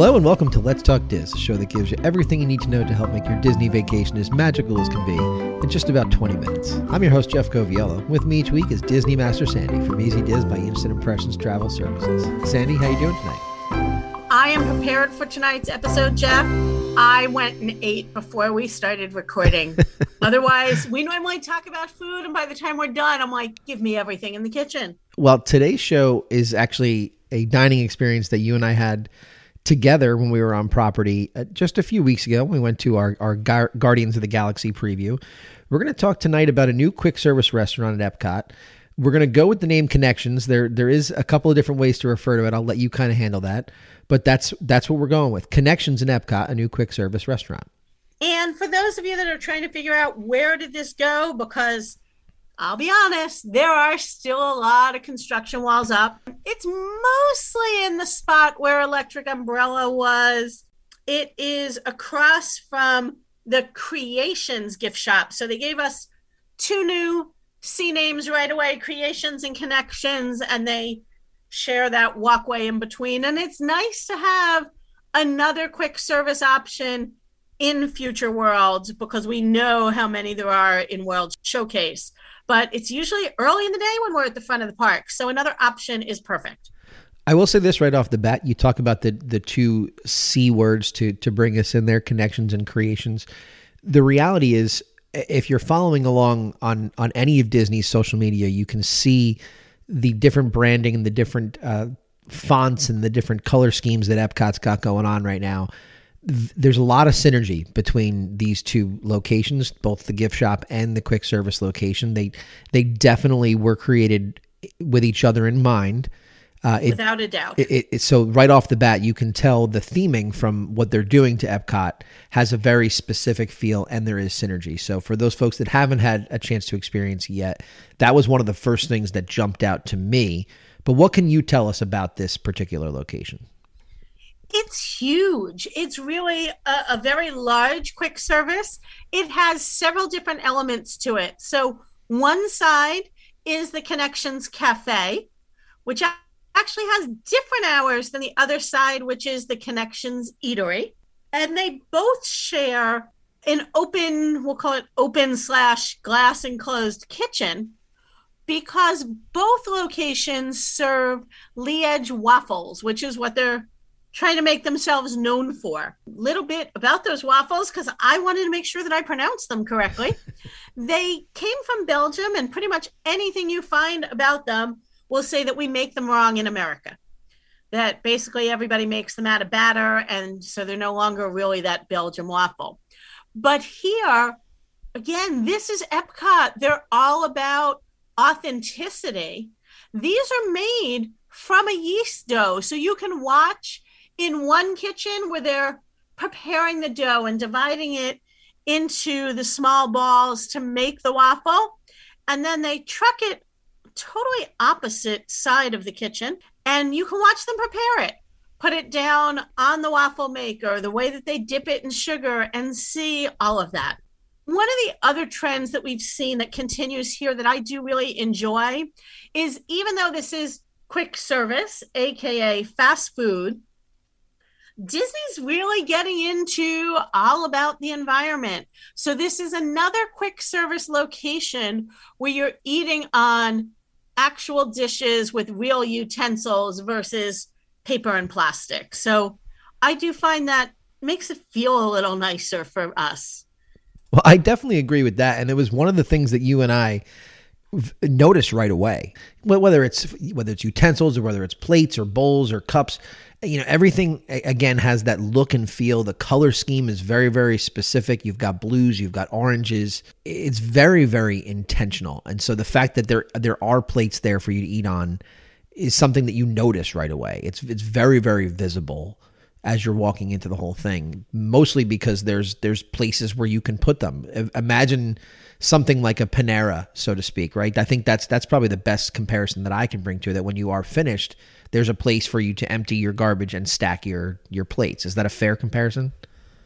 Hello and welcome to Let's Talk Diz, a show that gives you everything you need to know to help make your Disney vacation as magical as can be in just about 20 minutes. I'm your host, Jeff Coviello. With me each week is Disney Master Sandy from Easy Diz by Instant Impressions Travel Services. Sandy, how you doing tonight? I am prepared for tonight's episode, Jeff. I went and ate before we started recording. Otherwise, we normally talk about food, and by the time we're done, I'm like, give me everything in the kitchen. Well, today's show is actually a dining experience that you and I had together when we were on property uh, just a few weeks ago. We went to our, our Guardians of the Galaxy preview. We're going to talk tonight about a new quick service restaurant at Epcot. We're going to go with the name Connections. There, there is a couple of different ways to refer to it. I'll let you kind of handle that, but that's that's what we're going with. Connections in Epcot, a new quick service restaurant. And for those of you that are trying to figure out where did this go, because I'll be honest, there are still a lot of construction walls up. It's mostly in the spot where Electric Umbrella was. It is across from the Creations gift shop. So they gave us two new C names right away Creations and Connections, and they share that walkway in between. And it's nice to have another quick service option in future worlds because we know how many there are in World Showcase but it's usually early in the day when we're at the front of the park. So another option is perfect. I will say this right off the bat. You talk about the the two C words to to bring us in there, connections and creations. The reality is if you're following along on on any of Disney's social media, you can see the different branding and the different uh, fonts and the different color schemes that Epcot's got going on right now there's a lot of synergy between these two locations, both the gift shop and the quick service location. They they definitely were created with each other in mind. Uh, it, Without a doubt. It, it, so right off the bat, you can tell the theming from what they're doing to Epcot has a very specific feel, and there is synergy. So for those folks that haven't had a chance to experience yet, that was one of the first things that jumped out to me. But what can you tell us about this particular location? It's huge. It's really a, a, very large quick service. It has several different elements to it. So, one side is the Connections Cafe, which actually has different hours than the other side, which is the Connections Eatery. And they both share an open, we'll call it open slash glass enclosed kitchen because both locations serve Liege waffles, which is what they're trying to make themselves known for. Little bit about those waffles because I wanted to make sure that I pronounced them correctly. they came from Belgium, and pretty much anything you find about them will say that we make them wrong in America. That basically everybody makes them out of batter, and so they're no longer really that Belgium waffle. But here, again, this is Epcot. They're all about authenticity. These are made from a yeast dough. So you can watch in one kitchen where they're preparing the dough and dividing it into the small balls to make the waffle. And then they truck it totally opposite side of the kitchen and you can watch them prepare it. Put it down on the waffle maker, the way that they dip it in sugar, and see all of that. One of the other trends that we've seen that continues here that I do really enjoy is even though this is quick service, AKA fast food, Disney's really getting into all about the environment. So, this is another quick service location where you're eating on actual dishes with real utensils versus paper and plastic. So, I do find that makes it feel a little nicer for us. Well, I definitely agree with that. And it was one of the things that you and I noticed right away. Whether it's whether it's utensils or whether it's plates or bowls or cups, you know everything again has that look and feel. The color scheme is very very specific. You've got blues you've got oranges. It's very very intentional. And so the fact that there there are plates there for you to eat on is something that you notice right away. It's it's very very visible as you're walking into the whole thing mostly because there's there's places where you can put them imagine something like a panera so to speak right i think that's that's probably the best comparison that i can bring to that when you are finished there's a place for you to empty your garbage and stack your your plates. Is that a fair comparison?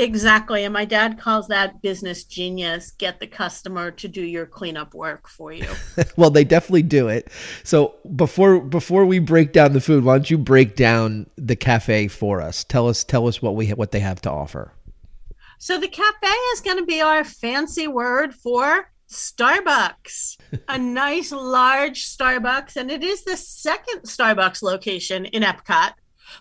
Exactly. And my dad calls that business genius. Get the customer to do your cleanup work for you. well, they definitely do it. So before before we break down the food, why don't you break down the cafe for us? Tell us tell us what we what they have to offer. So the cafe is going to be our fancy word for Starbucks. a nice large Starbucks and it is the second Starbucks location in Epcot.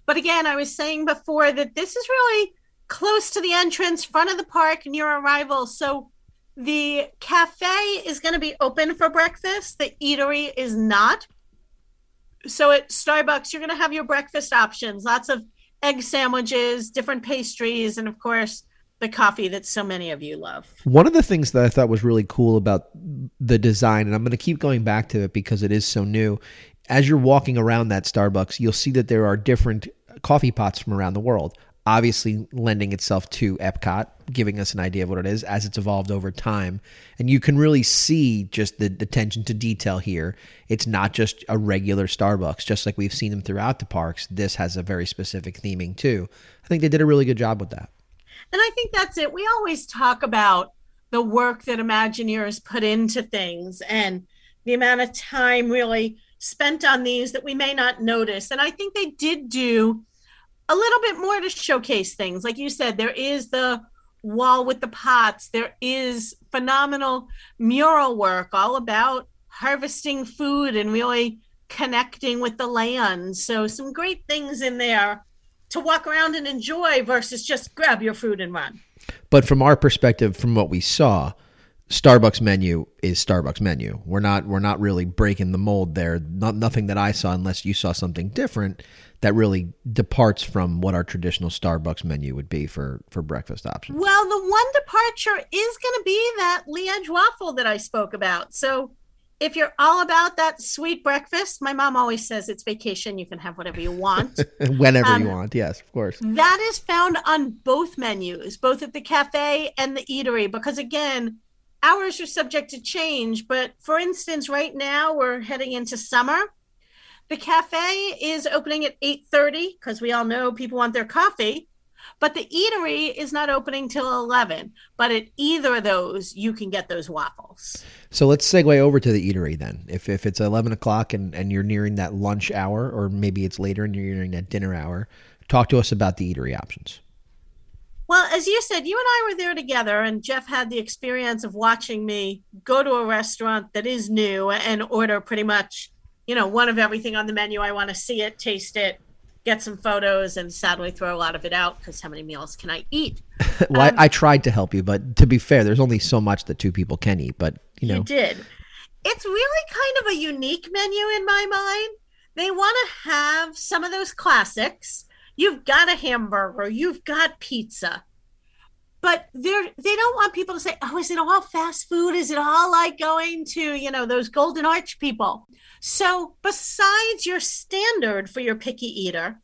But again, I was saying before that this is really close to the entrance, front of the park, near arrival. So the cafe is going to be open for breakfast. The eatery is not. So at Starbucks, you're going to have your breakfast options, lots of egg sandwiches, different pastries, and of course, the coffee that so many of you love. One of the things that I thought was really cool about the design, and I'm going to keep going back to it because it is so new. As you're walking around that Starbucks, you'll see that there are different coffee pots from around the world obviously lending itself to Epcot, giving us an idea of what it is as it's evolved over time. And you can really see just the, attention to detail here. It's not just a regular Starbucks, just like we've seen them throughout the parks. This has a very specific theming too. I think they did a really good job with that. And I think that's it. We always talk about the work that Imagineers put into things and the amount of time really spent on these that we may not notice. And I think they did do a little bit more to showcase things. Like you said, there is the wall with the pots, there is phenomenal mural work all about harvesting food and really connecting with the land. So, some great things in there to walk around and enjoy versus just grab your food and run. But from our perspective, from what we saw, Starbucks menu is Starbucks menu. We're not we're not really breaking the mold there. Not nothing that I saw unless you saw something different that really departs from what our traditional Starbucks menu would be for for breakfast options. Well, the one departure is going to be that Liège waffle that I spoke about. So, if you're all about that sweet breakfast, my mom always says it's vacation. You can have whatever you want. Whenever um, you want. Yes, of course. That is found on both menus, both at the cafe and the eatery, because again, hours are subject to change. But for instance, right now we're heading into summer. The cafe is opening at 8:30 because we all know people want their coffee. But the eatery is not opening till 11. But at either of those, you can get those waffles. So let's segue over to the eatery then. If, if it's 11 o'clock and, and you're nearing that lunch hour, or maybe it's later and you're nearing that dinner hour, talk to us about the eatery options. Well, as you said, you and I were there together, and Jeff had the experience of watching me go to a restaurant that is new and order pretty much you know, one of everything on the menu. I want to see it, taste it, get some photos, and sadly throw a lot of it out because how many meals can I eat? well, um, I, I, tried to help you, but to be fair, there's only so much that two people can eat. But you know, you did. It's really kind of a unique menu in my mind. They want to have some of those classics. You've got a hamburger, you've got pizza, but they're they don't want people to say oh is it all fast food? Is it all like going to you know those golden arch people? So besides your standard for your picky eater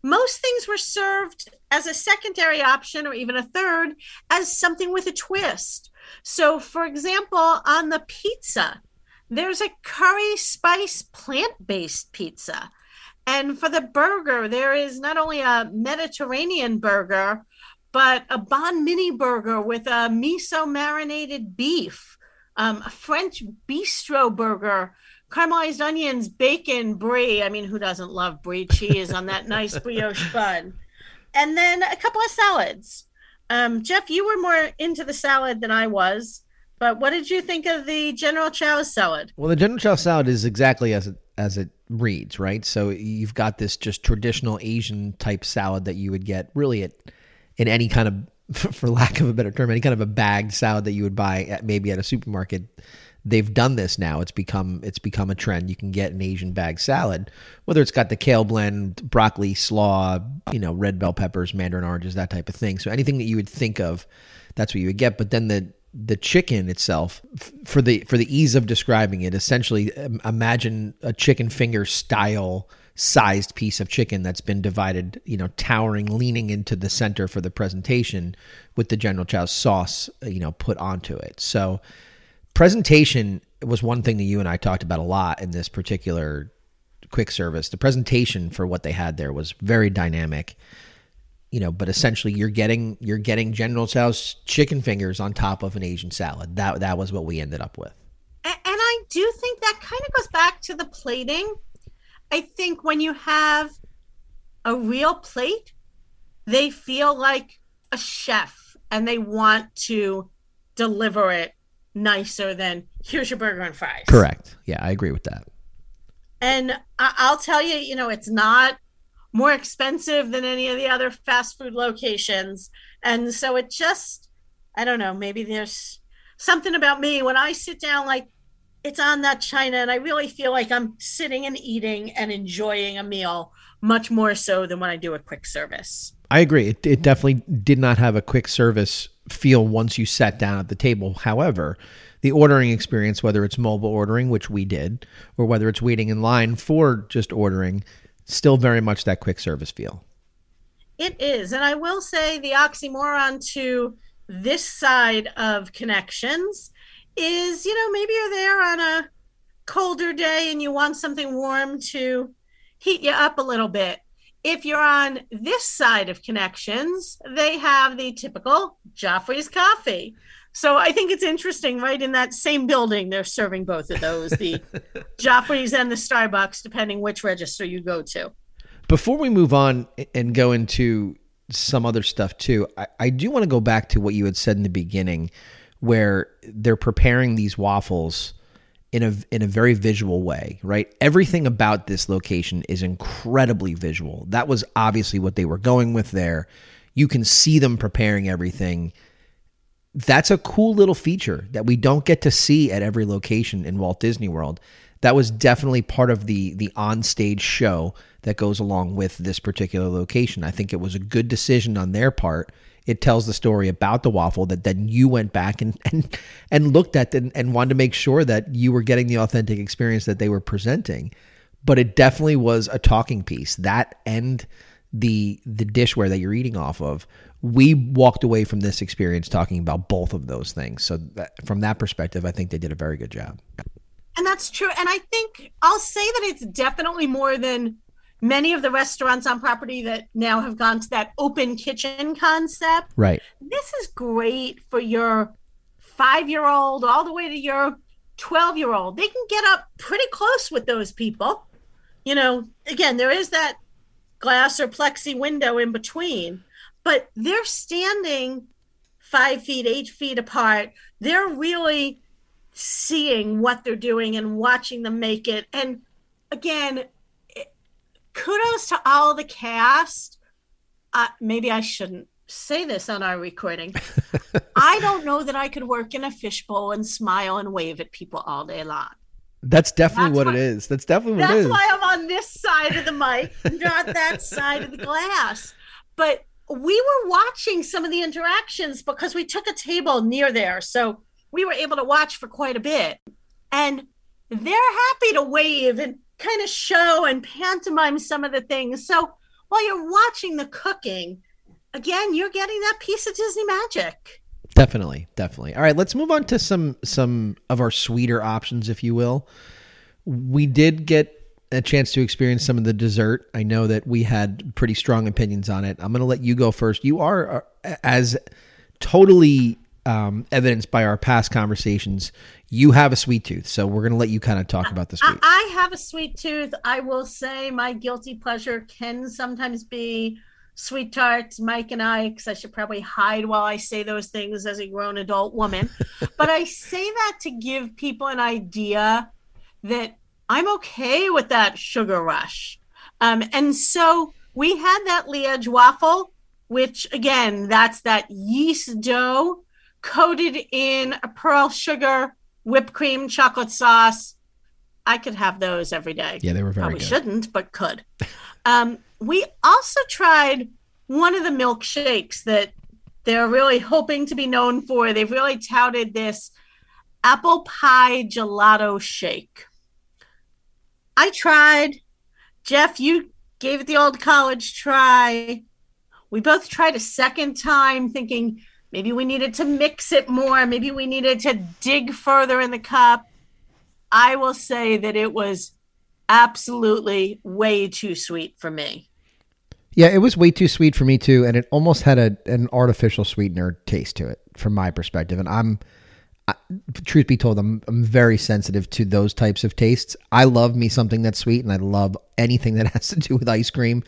most things were served as a secondary option or even a third as something with a twist. So for example on the pizza there's a curry spice plant-based pizza and for the burger there is not only a mediterranean burger but a banh mi burger with a miso marinated beef, um, a French bistro burger, caramelized onions, bacon, brie. I mean, who doesn't love brie cheese on that nice brioche bun? And then a couple of salads. Um, Jeff, you were more into the salad than I was, but what did you think of the General Tso's salad? Well, the General Chow salad is exactly as it as it reads, right? So you've got this just traditional Asian type salad that you would get really at in any kind of, for lack of a better term, any kind of a bagged salad that you would buy at, maybe at a supermarket. They've done this now. It's become it's become a trend. You can get an Asian bag salad, whether it's got the kale blend, broccoli, slaw, you know, red bell peppers, mandarin oranges, that type of thing. So anything that you would think of, that's what you would get. But then the the chicken itself for the for the ease of describing it essentially um, imagine a chicken finger style sized piece of chicken that's been divided, you know, towering, leaning into the center for the presentation with the General Tso's sauce, uh, you know, put onto it. So, presentation was one thing that you and I talked about a lot in this particular quick service. The presentation for what they had there was very dynamic. You know, but essentially you're getting you're getting General Tso's chicken fingers on top of an Asian salad. That that was what we ended up with. And, and I do think that kind of goes back to the plating. I think when you have a real plate, they feel like a chef and they want to deliver it nicer than here's your burger and fries. Correct. Yeah, I agree with that. And I- will tell you, you know, it's not more expensive than any of the other fast food locations. And so it just, I don't know, maybe there's something about me when I sit down, like it's on that china, and I really feel like I'm sitting and eating and enjoying a meal much more so than when I do a quick service. I agree. It, it definitely did not have a quick service feel once you sat down at the table. However, the ordering experience, whether it's mobile ordering, which we did, or whether it's waiting in line for just ordering, still very much that quick service feel. It is. And I will say the oxymoron to this side of connections is, you know, maybe you're there on a colder day and you want something warm to heat you up a little bit. If you're on this side of connections, they have the typical Joffrey's coffee. So I think it's interesting, right? In that same building, they're serving both of those the Joffrey's and the Starbucks, depending which register you go to. Before we move on and go into some other stuff too, I, I do want to go back to what you had said in the beginning, where they're preparing these waffles in a in a very visual way, right? Everything about this location is incredibly visual. That was obviously what they were going with there. You can see them preparing everything that's a cool little feature that we don't get to see at every location in Walt Disney World. That was definitely part of the the on-stage show that goes along with this particular location. I think it was a good decision on their part. It tells the story about the waffle that then you went back and and, and looked at and, and wanted to make sure that you were getting the authentic experience that they were presenting. But it definitely was a talking piece. That and the the dishware that you're eating off of we walked away from this experience talking about both of those things. So that, from that perspective, I think they did a very good job. And that's true. And I think I'll say that it's definitely more than many of the restaurants on property that now have gone to that open kitchen concept. Right. This is great for your five year old all the way to your 12 year old. They can get up pretty close with those people. You know, again, there is that glass or plexi window in between but they're standing five feet, eight feet apart. They're really seeing what they're doing and watching them make it. And again, kudos to all the cast. Uh, maybe I shouldn't say this on our recording. I don't know that I could work in a fishbowl and smile and wave at people all day long. That's definitely that's what why, it is. That's definitely what it is. That's why I'm on this side of the mic, not that side of the glass. But we were watching some of the interactions because we took a table near there. So we were able to watch for quite a bit. And they're happy to wave and kind of show and pantomime some of the things. So while you're watching the cooking, again, you're getting that piece of Disney magic. Definitely, definitely. All right, let's move on to some some of our sweeter options, if you will. We did get a chance to experience some of the dessert. I know that we had pretty strong opinions on it. I'm going to let you go first. You are uh, as totally um, evidenced by our past conversations. You have a sweet tooth, so we're going to let you kind of talk about the sweet. I have a sweet tooth. I will say my guilty pleasure can sometimes be sweet tarts. Mike and I, because I should probably hide while I say those things as a grown adult woman, but I say that to give people an idea that I'm okay with that sugar rush. Um, and so we had that Liege waffle, which again, that's that yeast dough coated in a pearl sugar, whipped cream, chocolate sauce. I could have those every day. Yeah, they were very Probably good. shouldn't, but could. um, we also tried one of the milkshakes that they're really hoping to be known for. They've really touted this apple pie gelato shake. I tried. Jeff, you gave it the old college try. We both tried a second time, thinking maybe we needed to mix it more. Maybe we needed to dig further in the cup. I will say that it was absolutely way too sweet for me. Yeah, it was way too sweet for me too, and it almost had a an artificial sweetener taste to it from my perspective. And I'm, I, truth be told, I'm I'm very sensitive to those types of tastes. I love me something that's sweet, and I love anything that has to do with ice cream.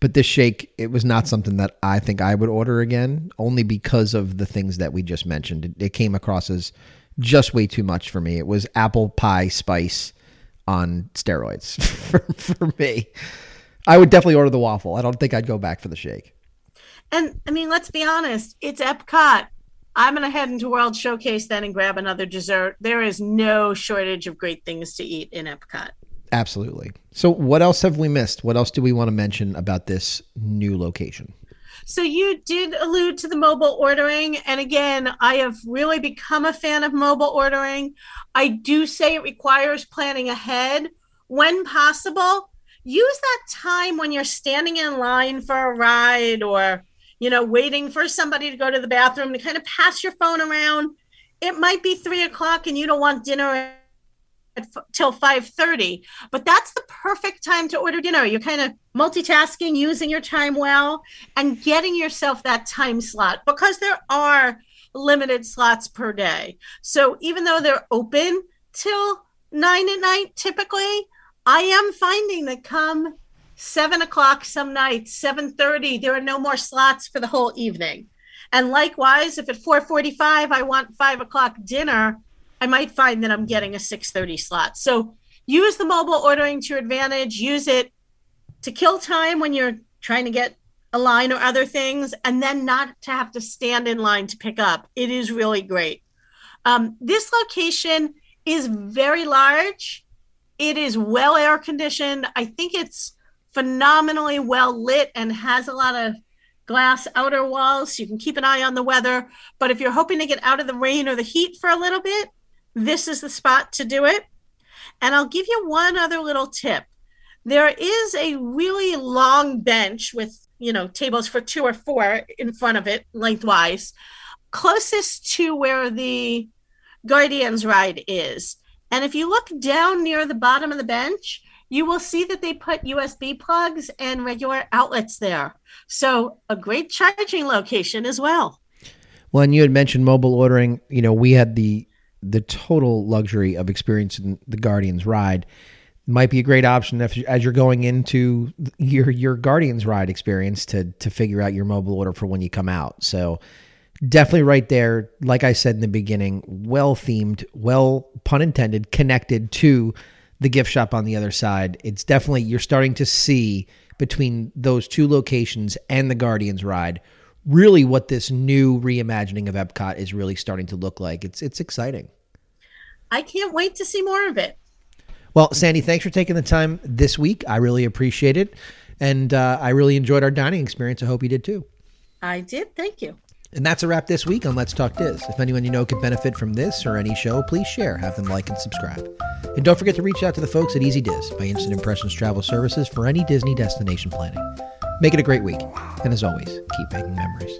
But this shake, it was not something that I think I would order again, only because of the things that we just mentioned. It, it came across as just way too much for me. It was apple pie spice on steroids for, for me. I would definitely order the waffle. I don't think I'd go back for the shake. And I mean, let's be honest, it's Epcot. I'm going to head into World Showcase then and grab another dessert. There is no shortage of great things to eat in Epcot. Absolutely. So, what else have we missed? What else do we want to mention about this new location? So, you did allude to the mobile ordering. And again, I have really become a fan of mobile ordering. I do say it requires planning ahead when possible use that time when you're standing in line for a ride or you know waiting for somebody to go to the bathroom to kind of pass your phone around. It might be three o'clock and you don't want dinner at till 5.30 but that's the perfect time to order dinner. You're kind of multitasking using your time well and getting yourself that time slot because there are limited slots per day. So even though they're open till nine at night typically I am finding that come seven o'clock some nights, seven thirty, there are no more slots for the whole evening. And likewise, if at four forty-five I want five o'clock dinner, I might find that I'm getting a six thirty slot. So use the mobile ordering to your advantage. Use it to kill time when you're trying to get a line or other things, and then not to have to stand in line to pick up. It is really great. Um, this location is very large it is well air conditioned. I think it's phenomenally well lit and has a lot of glass outer walls so you can keep an eye on the weather. But if you're hoping to get out of the rain or the heat for a little bit, this is the spot to do it. And I'll give you one other little tip. There is a really long bench with, you know, tables for two or four in front of it lengthwise, closest to where the Guardians ride is. And if you look down near the bottom of the bench, you will see that they put USB plugs and regular outlets there. So a great charging location as well. Well, and you had mentioned mobile ordering. You know, we had the the total luxury of experiencing the Guardians ride. Might be a great option if, as you're going into your your Guardians ride experience to to figure out your mobile order for when you come out. So definitely right there. Like I said in the beginning, well themed, well pun intended, connected to the gift shop on the other side. It's definitely you're starting to see between those two locations and the Guardians ride really what this new reimagining of Epcot is really starting to look like. It's it's exciting. I can't wait to see more of it. Well, Sandy, thanks for taking the time this week. I really appreciate it. And uh, I really enjoyed our dining experience. I hope you did too. I did. Thank you. And that's a wrap this week on Let's Talk Diz. If anyone you know could benefit from this or any show, please share, have them like and subscribe. And don't forget to reach out to the folks at Easy Diz by Instant Impressions Travel Services for any Disney destination planning. Make it a great week. And as always, keep making memories.